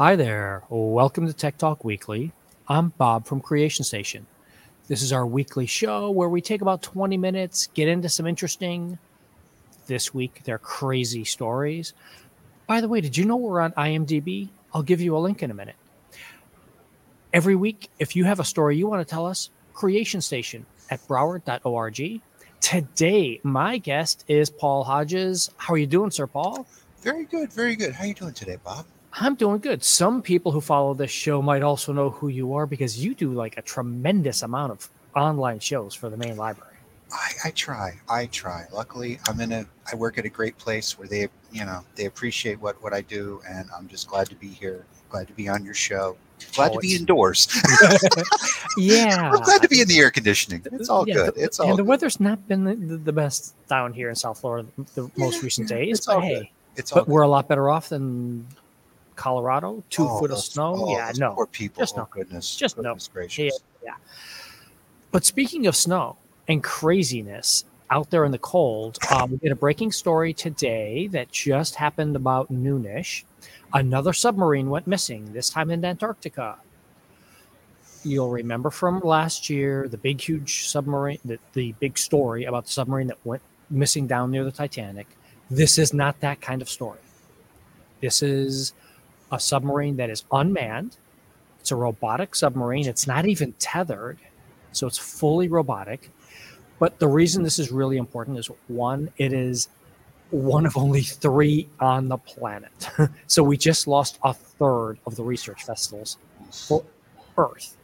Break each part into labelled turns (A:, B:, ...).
A: Hi there. Welcome to Tech Talk Weekly. I'm Bob from Creation Station. This is our weekly show where we take about 20 minutes, get into some interesting, this week, they're crazy stories. By the way, did you know we're on IMDb? I'll give you a link in a minute. Every week, if you have a story you want to tell us, Creation Station at broward.org. Today, my guest is Paul Hodges. How are you doing, Sir Paul?
B: Very good, very good. How are you doing today, Bob?
A: I'm doing good. Some people who follow this show might also know who you are because you do like a tremendous amount of online shows for the main library.
B: I, I try. I try. Luckily, I'm in a. I work at a great place where they, you know, they appreciate what what I do, and I'm just glad to be here. Glad to be on your show. Glad oh, to be indoors.
A: yeah,
B: I'm glad to be in the air conditioning. It's all yeah, good. It's all.
A: And
B: the
A: good. weather's not been the, the, best down here in South Florida the yeah, most recent days.
B: It's all
A: hey,
B: good. It's all
A: but good. we're a lot better off than Colorado. Two
B: oh,
A: foot of snow.
B: Oh,
A: yeah, no.
B: Poor people.
A: Just
B: oh,
A: no.
B: Goodness.
A: Just
B: goodness
A: no.
B: Gracious.
A: Yeah, yeah. But speaking of snow, and craziness out there in the cold. Um, we get a breaking story today that just happened about noonish. Another submarine went missing, this time in Antarctica. You'll remember from last year the big, huge submarine, the, the big story about the submarine that went missing down near the Titanic. This is not that kind of story. This is a submarine that is unmanned. It's a robotic submarine. It's not even tethered, so it's fully robotic. But the reason this is really important is one, it is one of only three on the planet. so we just lost a third of the research vessels for Earth.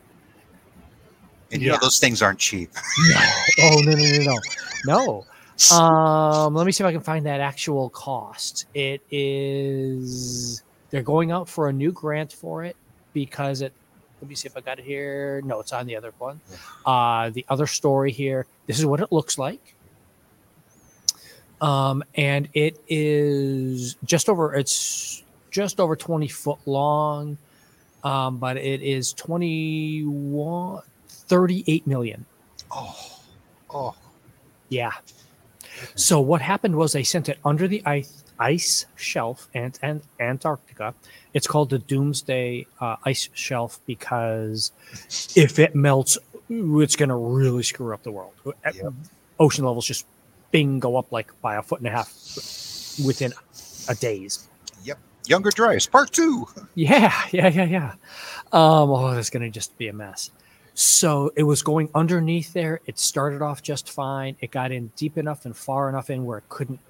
B: And you yeah. know those things aren't cheap.
A: no. Oh no no no no no. Um, let me see if I can find that actual cost. It is they're going out for a new grant for it because it let me see if I got it here. No, it's on the other one. Uh, the other story here. This is what it looks like. Um, and it is just over. It's just over twenty foot long, um, but it is 21, 38 million.
B: Oh, oh,
A: yeah. So what happened was they sent it under the ice ice shelf and, and Antarctica it's called the Doomsday uh, Ice Shelf because if it melts, it's going to really screw up the world. Yep. Ocean levels just bing go up like by a foot and a half within a days.
B: Yep. Younger Dryas, part two.
A: Yeah, yeah, yeah, yeah. Um, oh, it's going to just be a mess. So it was going underneath there. It started off just fine. It got in deep enough and far enough in where it couldn't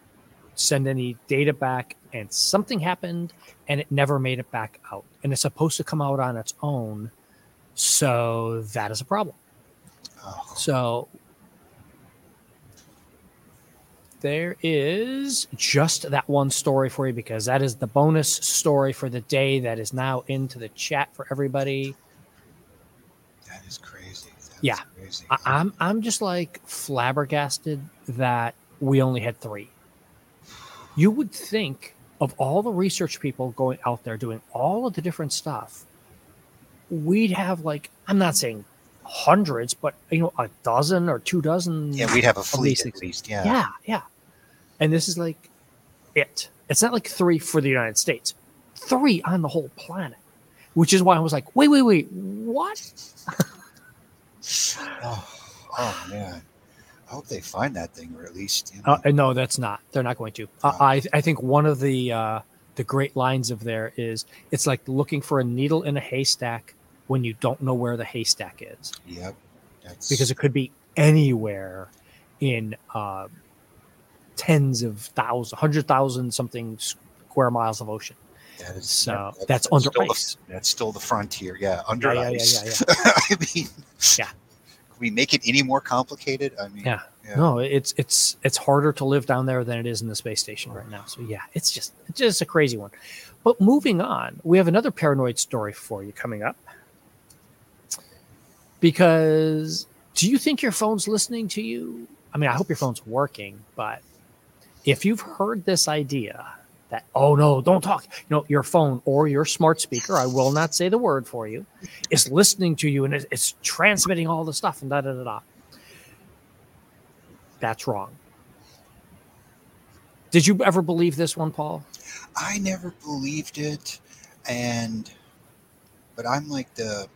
A: send any data back, and something happened, and it never made it back out. And it's supposed to come out on its own, so that is a problem. Oh. So there is just that one story for you because that is the bonus story for the day that is now into the chat for everybody.
B: That is crazy. That
A: yeah,
B: is crazy.
A: I, I'm I'm just like flabbergasted that we only had three you would think of all the research people going out there doing all of the different stuff, we'd have like, I'm not saying hundreds, but you know, a dozen or two dozen.
B: Yeah, we'd have a fleet at least. Yeah.
A: Yeah. Yeah. And this is like it. It's not like three for the United States, three on the whole planet, which is why I was like, wait, wait, wait, what?
B: oh, oh man. I hope they find that thing, or at least.
A: You know. uh, no, that's not. They're not going to. Uh, I I think one of the uh, the great lines of there is it's like looking for a needle in a haystack when you don't know where the haystack is.
B: Yep.
A: That's... Because it could be anywhere in uh, tens of thousands, hundred thousand something square miles of ocean.
B: That is
A: so
B: that's,
A: that's,
B: that's
A: under
B: ice. The, that's still the frontier. Yeah, under
A: yeah,
B: ice.
A: Yeah, yeah, yeah,
B: I mean,
A: yeah
B: we make it any more complicated? I mean,
A: yeah. yeah. no, it's it's it's harder to live down there than it is in the space station right now. So yeah, it's just it's just a crazy one. But moving on, we have another paranoid story for you coming up. Because do you think your phone's listening to you? I mean, I hope your phone's working, but if you've heard this idea that. Oh no don't talk. You know your phone or your smart speaker i will not say the word for you is listening to you and it's, transmitting all the stuff and da da da da. That's wrong. Did you ever believe this one paul?
B: I never believed it and but I'm like the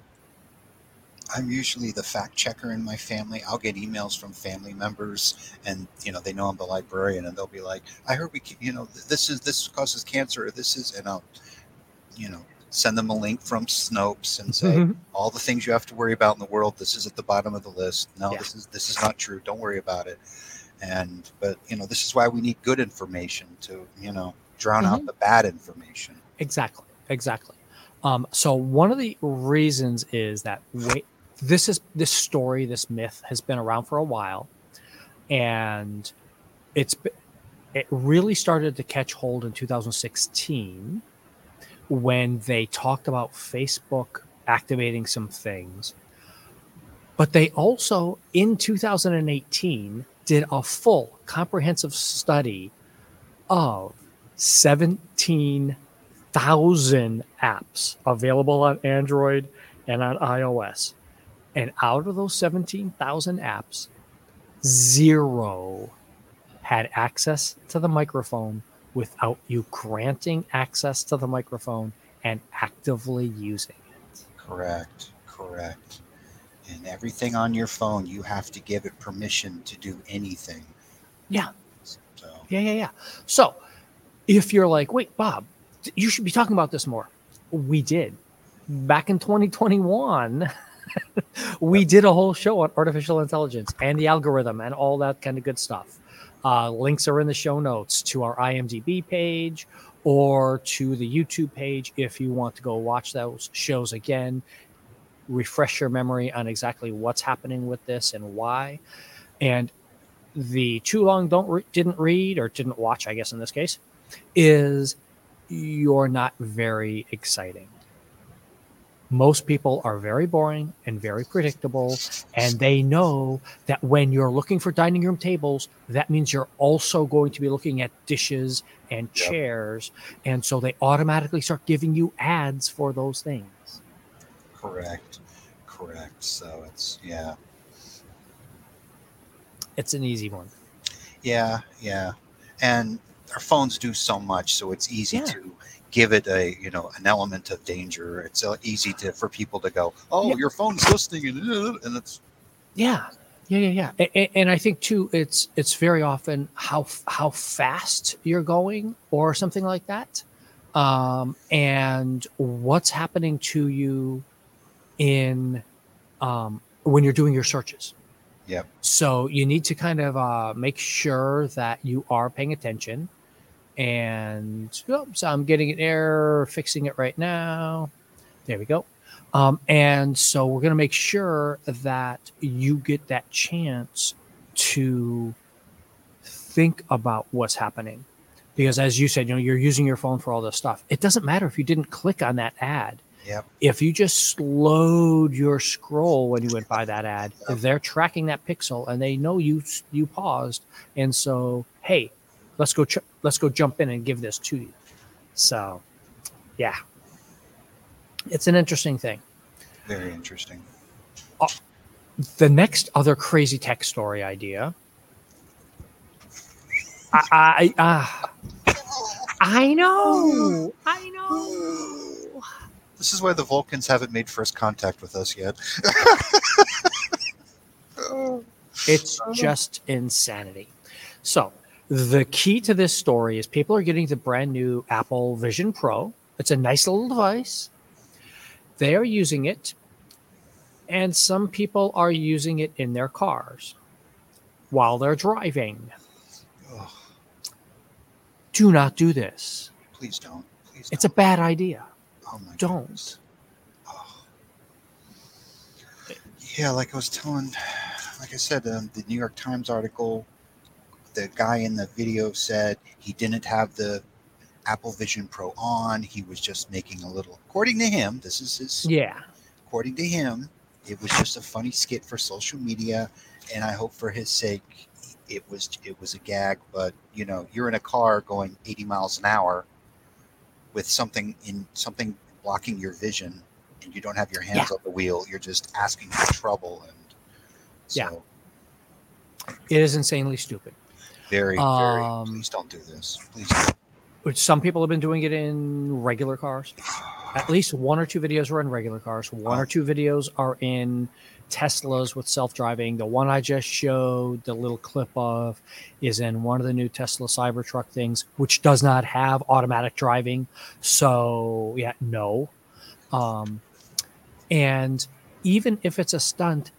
B: I'm usually the fact checker in my family. I'll get emails from family members, and you know they know I'm the librarian, and they'll be like, "I heard we, you know, this is this causes cancer, or this is," and I'll, you know, send them a link from Snopes and say
A: Mhm.
B: all the things you have to worry about in the world. This is at the bottom of the list. No,
A: Yeah.
B: this is this is not true. Don't worry about it. And but you know this is why we need good information to you know drown out
A: Mhm.
B: the bad information.
A: Exactly. Exactly. Um, so one of the reasons is that wait, this is this story, this myth has been around for a while, and it's it really started to catch hold in 2016 when they talked about Facebook activating some things. But they also in 2018 did a full comprehensive study of 17 thousand apps available on Android and on iOS. And out of those 17,000 apps, zero had access to the microphone without you granting access to the microphone and actively using it.
B: Correct. Correct. And everything on your phone, you have to give it permission to do anything.
A: Yeah.
B: So
A: Yeah, yeah, yeah. So if you're like, wait, Bob, you should be talking about this more. We did. Back in 2021, we did a whole show on artificial intelligence and the algorithm and all that kind of good stuff. Uh, links are in the show notes to our IMDb page or to the YouTube page if you want to go watch those shows again. Refresh your memory on exactly what's happening with this and why. And the too long don't re- didn't read or didn't watch, I guess in this case, is you're not very exciting. Most people are very boring and very predictable, and they know that when you're looking for dining room tables, that means you're also going to be looking at dishes and
B: Yep.
A: chairs, and so they automatically start giving you ads for those things.
B: correct. Correct. So it's yeah.
A: It's an easy one.
B: Yeah, yeah. And our phones do so much, so it's easy
A: Yeah.
B: to give it a you know an element of danger. It's uh, easy to for people to go, oh,
A: Yeah.
B: your phone's listening, and, uh," and it's
A: Yeah, yeah, yeah, yeah. A- a- And, I think too, it's it's very often how how fast you're going or something like that, um, and what's happening to you in um, when you're doing your searches.
B: Yep.
A: So you need to kind of uh, make sure that you are paying attention. And oh, so I'm getting an error, fixing it right now. There we go. Um, and so we're going to make sure that you get that chance to think about what's happening. Because as you said, you know, you're using your phone for all this stuff. It doesn't matter if you didn't click on that ad.
B: Yep.
A: If you just slowed your scroll when you went by that ad,
B: Yep.
A: they're tracking that pixel and they know you you paused. And so, hey, let's go ch- let's go jump in and give this to you. So, yeah. It's an interesting thing.
B: very interesting.
A: the next other crazy tech story idea. I I ah, I know, I know.
B: This is why the Vulcans haven't made first contact with us yet.
A: It's just insanity. So the key to this story is people are getting the brand new Apple Vision Pro. It's a nice little device. They are using it, and some people are using it in their cars while they're driving.
B: Ugh,
A: Do not do this.
B: please don't. Please
A: It's a
B: don't.
A: bad idea.
B: oh my
A: don't.
B: Oh. Yeah, like I was telling, like I said, um, the New York Times article, the guy in the video said he didn't have the Apple Vision Pro on. He was just making a little, according to him, this is his
A: Yeah.
B: according to him, it was just a funny skit for social media, and I hope for his sake, it was it was a gag. But you know, you're in a car going 80 miles an hour with something in something blocking your vision, and you don't have your hands
A: Yeah.
B: on the wheel. You're just asking for trouble, and so
A: Yeah. It is insanely stupid.
B: Very, very.
A: Um,
B: please don't do this. Please. Don't.
A: Which some people have been doing it in regular cars. at least one or two videos are in regular cars. One
B: Oh.
A: or two videos are in Teslas with self-driving. The one I just showed the little clip of is in one of the new Tesla Cybertruck things, which does not have automatic driving. So yeah, no. Um, and even if it's a stunt,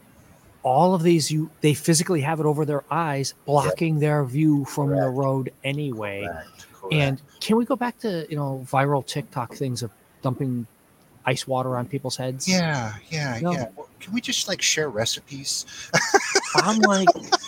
A: all of these you they physically have it over their eyes, blocking their view from the road anyway.
B: Correct, correct.
A: And can we go back to you know viral TikTok things of dumping ice water on people's heads?
B: yeah, yeah,
A: No.
B: yeah. Well, can we just like share recipes?
A: I'm like,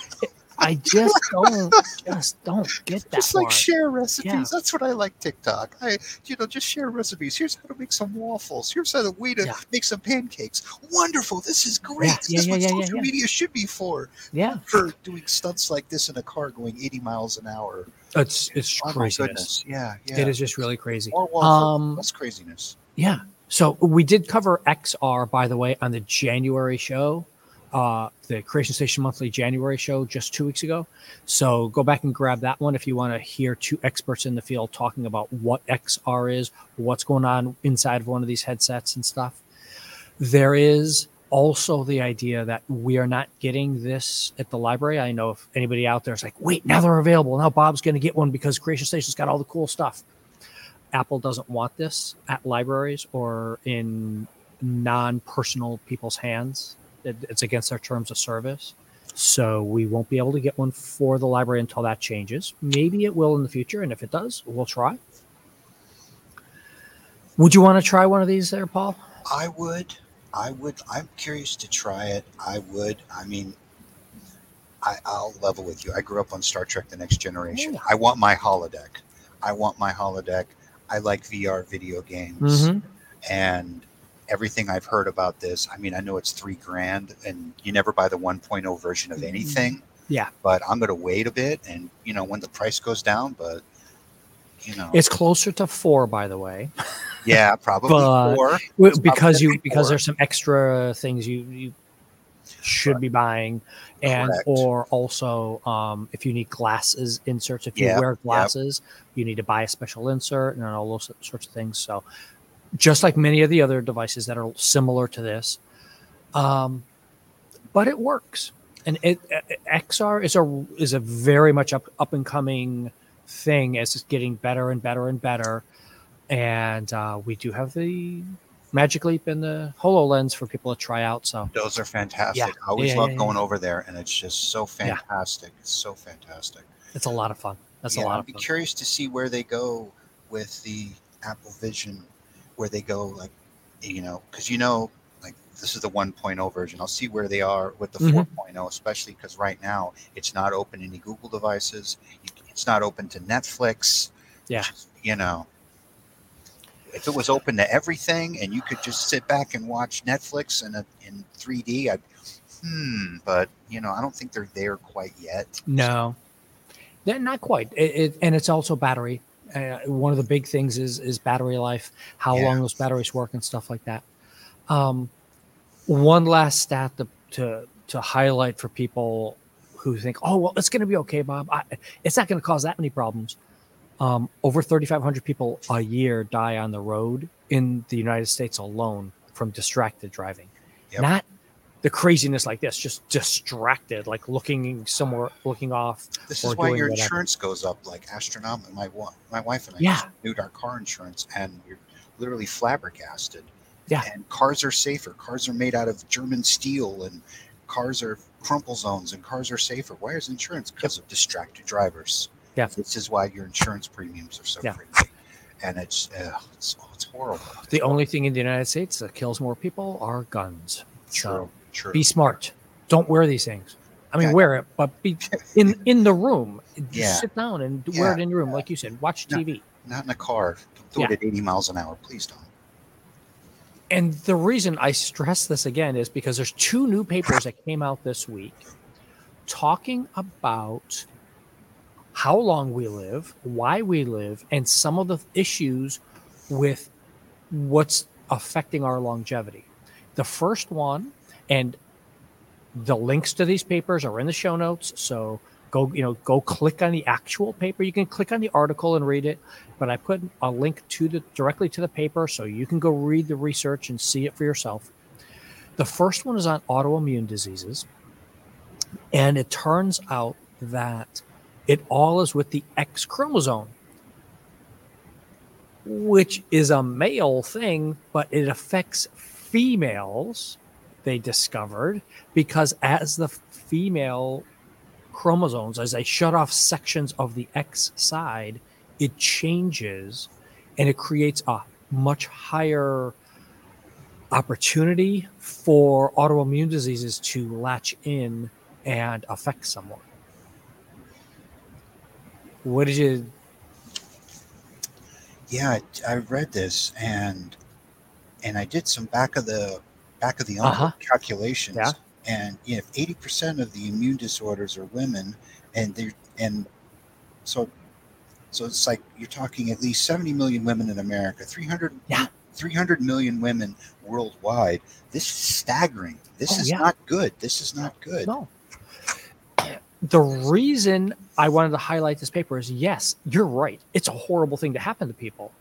A: I just don't, just don't get that
B: just like
A: part.
B: share recipes.
A: Yeah.
B: That's what I like TikTok. I, you know, just share recipes. Here's how to make some waffles. Here's how the way to
A: Yeah.
B: make some pancakes. Wonderful. This is great.
A: Yeah,
B: This
A: yeah,
B: is what
A: yeah, yeah,
B: social
A: yeah.
B: media should be for.
A: yeah,
B: For doing stunts like this in a car going 80 miles an hour.
A: it's it's
B: Oh my
A: craziness.
B: Yeah, yeah.
A: It is just really crazy.
B: More waffles,
A: Um,
B: less craziness.
A: Yeah. So we did cover XR, by the way, on the January show, uh, the Creation Station Monthly January show just two weeks ago. So go back and grab that one if you want to hear two experts in the field talking about what XR is, what's going on inside of one of these headsets and stuff. There is also the idea that we are not getting this at the library. I know if anybody out there is like, wait, now they're available. Now Bob's going to get one because Creation Station's got all the cool stuff. Apple doesn't want this at libraries or in non-personal people's hands. It, it's against our terms of service. So we won't be able to get one for the library until that changes. Maybe it will in the future, and if it does, we'll try. Would you want to try one of these there, Paul?
B: I would. I would. I'm curious to try it. I would. I mean, I, I'll level with you. I grew up on Star Trek: The Next Generation.
A: Yeah.
B: I want my holodeck. I want my holodeck. I like VR video games,
A: Mm-hmm.
B: and everything I've heard about this. I mean, I know it's three grand, and you never buy the 1.0 version of anything.
A: Mm-hmm. Yeah.
B: But I'm going to wait a bit, and you know, when the price goes down, but you know,
A: It's closer to four, by the way,
B: yeah, probably four. It's
A: because you because
B: four.
A: there's some extra things you you should be buying, and
B: Correct.
A: or also um, if you need glasses inserts, if you
B: Yep,
A: wear
B: yep.
A: glasses, you need to buy a special insert and all those sorts of things. So, just like many of the other devices that are similar to this, um, but it works, and it uh, XR is a is a very much up up and coming thing as it's getting better and better and better. And uh, we do have the Magic Leap and the HoloLens for people to try out. So
B: Those are fantastic.
A: Yeah.
B: I always
A: Yeah,
B: love
A: yeah,
B: going
A: yeah.
B: over there, and it's just so fantastic. It's so fantastic.
A: it's a lot of fun. That's a lot
B: I'd
A: of
B: be
A: fun.
B: curious to see where they go with the Apple Vision, where they go like, you know, because you know, like this is the 1.0 version. I'll see where they are with the
A: Mhm.
B: 4.0, especially because right now it's not open to any Google devices. It's not open to Netflix.
A: Yeah.
B: you know. If it was open to everything and you could just sit back and watch Netflix in a, in 3D, I'd hmm. But you know, I don't think they're there quite yet.
A: No, They're not quite. It, it, and it's also battery. Uh, one of the big things is is battery life, how
B: Yeah.
A: long those batteries work, and stuff like that. Um, one last stat to, to to highlight for people who think, "Oh, well, it's going to be okay, Bob. I, it's not going to cause that many problems." Um, over 3,500 people a year die on the road in the United States alone from distracted driving.
B: Yep.
A: Not the craziness like this, just distracted, like looking somewhere, looking off.
B: This is why your
A: whatever.
B: insurance goes up like astronomical. My my wife and I
A: Yeah.
B: just renewed our car insurance, and we're literally flabbergasted.
A: Yeah.
B: And cars are safer. Cars are made out of German steel, and cars are crumple zones, and cars are safer. Why is insurance? Because of distracted drivers.
A: Yeah.
B: This is why your insurance premiums are so
A: Yeah.
B: crazy, and it's uh, it's oh, it's horrible.
A: The only thing in the United States that kills more people are guns. So
B: True.
A: be smart. Don't wear these things. I mean, wear it, but be in in the room. Just
B: Yeah.
A: sit down and wear
B: Yeah.
A: it in your room, like you said. Watch
B: No.
A: TV.
B: Not in a car. Don't do
A: Yeah.
B: it at 80 miles an hour. Please don't.
A: And the reason I stress this again is because there's two new papers that came out this week talking about how long we live, why we live, and some of the issues with what's affecting our longevity. The first one, and the links to these papers are in the show notes. So go you know go click on the actual paper. You can click on the article and read it, but I put a link to the directly to the paper so you can go read the research and see it for yourself. The first one is on autoimmune diseases, and it turns out that it all is with the X chromosome which is a male thing, but it affects females, they discovered, because as the female chromosomes, as they shut off sections of the X side, it changes and it creates a much higher opportunity for autoimmune diseases to latch in and affect someone. What did you
B: yeah, I read this and and I did some back of the back of the envelope uh-huh. calculations.
A: Yeah.
B: And you know, if eighty percent of the immune disorders are women, and they and so so it's like you're talking at least seventy million women in America, 300,
A: yeah.
B: 300 million women worldwide. This is staggering. This oh, is yeah. not good. This is not good.
A: No. The reason I wanted to highlight this paper is yes, you're right. It's a horrible thing to happen to people.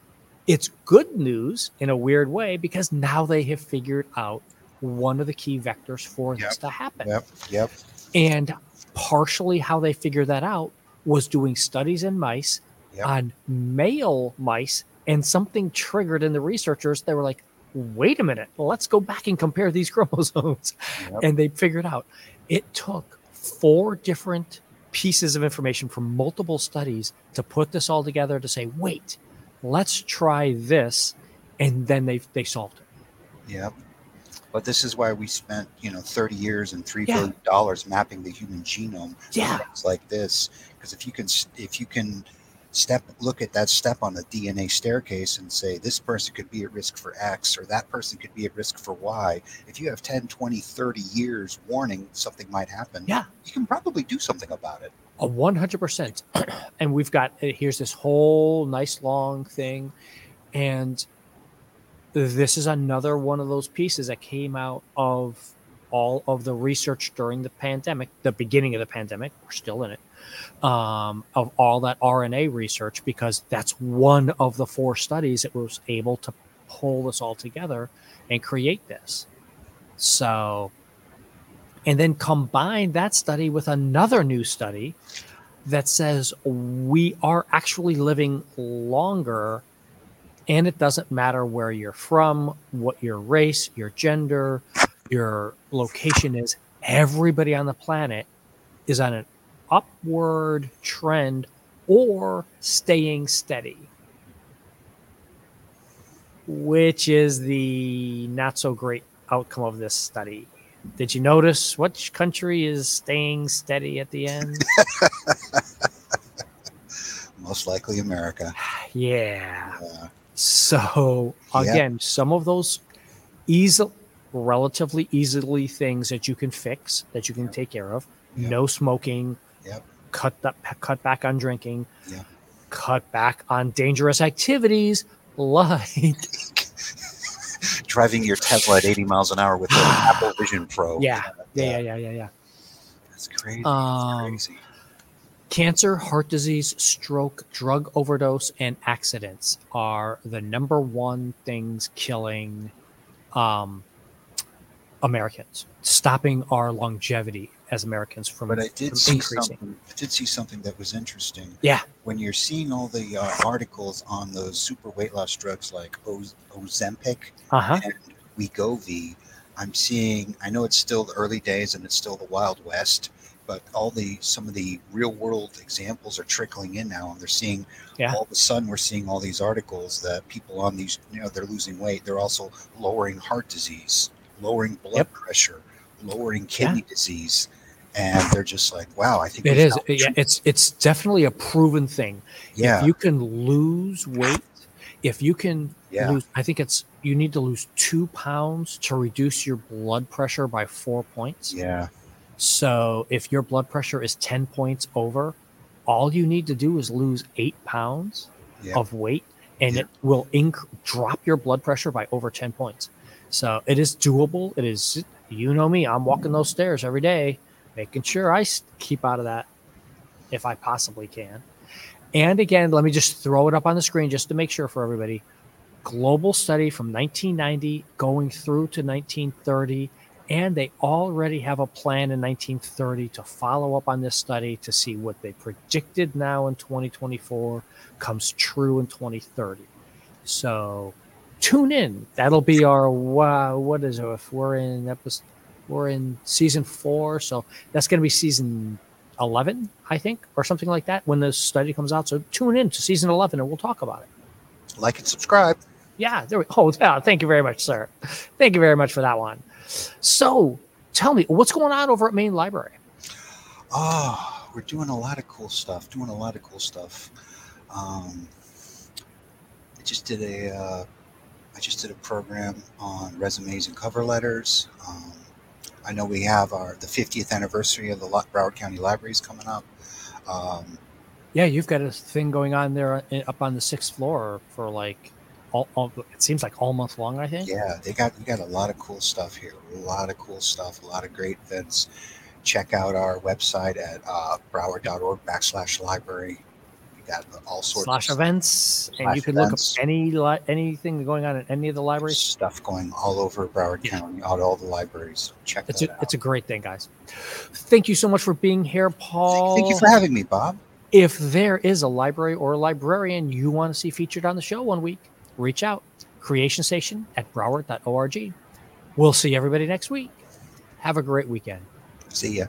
A: It's good news in a weird way because now they have figured out one of the key vectors for yep. this to happen.
B: Yep. Yep.
A: And partially how they figured that out was doing studies in mice yep. on male mice and something triggered in the researchers they were like wait a minute let's go back and compare these chromosomes yep. and they figured out it took four different pieces of information from multiple studies to put this all together to say, wait, let's try this, and then they they solved it.
B: Yep. But this is why we spent, you know, 30 years and three yeah. billion dollars mapping the human genome.
A: Yeah.
B: Things like this, because if you can, if you can step look at that step on the DNA staircase and say this person could be at risk for X or that person could be at risk for Y. If you have 10, 20, 30 years warning something might happen,
A: yeah,
B: you can probably do something about it.
A: A 100%. and we've got uh, here's this whole nice long thing and this is another one of those pieces that came out of all of the research during the pandemic, the beginning of the pandemic. We're still in it um, of all that RNA research because that's one of the four studies that was able to pull this all together and create this. So, and then combine that study with another new study that says we are actually living longer and it doesn't matter where you're from, what your race, your gender, your location is. Everybody on the planet is on an upward trend or staying steady, which is the not so great outcome of this study. Did you notice which country is staying steady at the end?
B: Most likely America.
A: Yeah. yeah. So again, yeah. some of those easy, relatively easily things that you can fix, that you can take care of. No smoking,
B: Yep.
A: Cut that cut back on drinking.
B: Yep.
A: Cut back on dangerous activities like
B: driving your Tesla at 80 miles an hour with the Apple Vision Pro.
A: Yeah. Yeah, yeah, yeah, yeah, yeah.
B: That's crazy.
A: Um,
B: That's crazy.
A: Cancer, heart disease, stroke, drug overdose, and accidents are the number one things killing um, Americans, stopping our longevity as Americans from,
B: but I did see
A: increasing.
B: Something, I did see something that was interesting.
A: Yeah.
B: When you're seeing all the uh, articles on those super weight loss drugs like Oz- Ozempic
A: uh-huh.
B: and Wegovy, I'm seeing. I know it's still the early days and it's still the Wild West, but all the some of the real world examples are trickling in now, and they're seeing.
A: Yeah.
B: All of a sudden, we're seeing all these articles that people on these, you know, they're losing weight. They're also lowering heart disease, lowering blood
A: yep.
B: pressure, lowering kidney yeah. disease and they're just like, "Wow, I think
A: it is. Yeah, it's it's definitely a proven thing.
B: Yeah,
A: if you can lose weight, if you can
B: yeah.
A: lose, I think it's you need to lose two pounds to reduce your blood pressure by four points.
B: Yeah.
A: So if your blood pressure is ten points over, all you need to do is lose eight pounds yeah. of weight, and yeah. it will inc- drop your blood pressure by over ten points. So it is doable. It is. You know me. I'm walking those stairs every day making sure I keep out of that. if I possibly can. And again, let me just throw it up on the screen just to make sure for everybody. Global study from 1990 going through to 1930 and they already have a plan in 1930 to follow up on this study to see what they predicted now in 2024 comes true in 2030. So tune in. That'll be our uh, what is it? If we're in episode, we're in season four, so that's going to be season 11, I think, or something like that when the study comes out. So tune in to season 11 and we'll talk about it.
B: Like and subscribe.
A: Yeah. There we, oh, yeah. Thank you very much, sir. Thank you very much for that one. So tell me, what's going on over at Main Library?
B: Oh, we're doing a lot of cool stuff. Doing a lot of cool stuff. Um, I just did a, uh, I just did a program on resumes and cover letters. Um, I know we have our the 50th anniversary of the Broward County Libraries coming up. Um,
A: yeah, you've got a thing going on there uh, up on the sixth floor for like all, all, it seems like all month long. I think.
B: Yeah, they got we got a lot of cool stuff here. A lot of cool stuff. A lot of great events. Check out our website at uh, broward.org backslash library. We got all sorts
A: slash
B: of
A: events, and you can events. look up any li- anything going on in any of the libraries.
B: Stuff going all over Broward yeah. County, all, all the libraries. Check
A: it's
B: a,
A: out. It's a great thing, guys. Thank you so much for being here, Paul.
B: Thank you for having me, Bob.
A: If there is a library or a librarian you want to see featured on the show one week, reach out. Creation Station at broward.org. We'll see everybody next week. Have a great weekend.
B: See ya.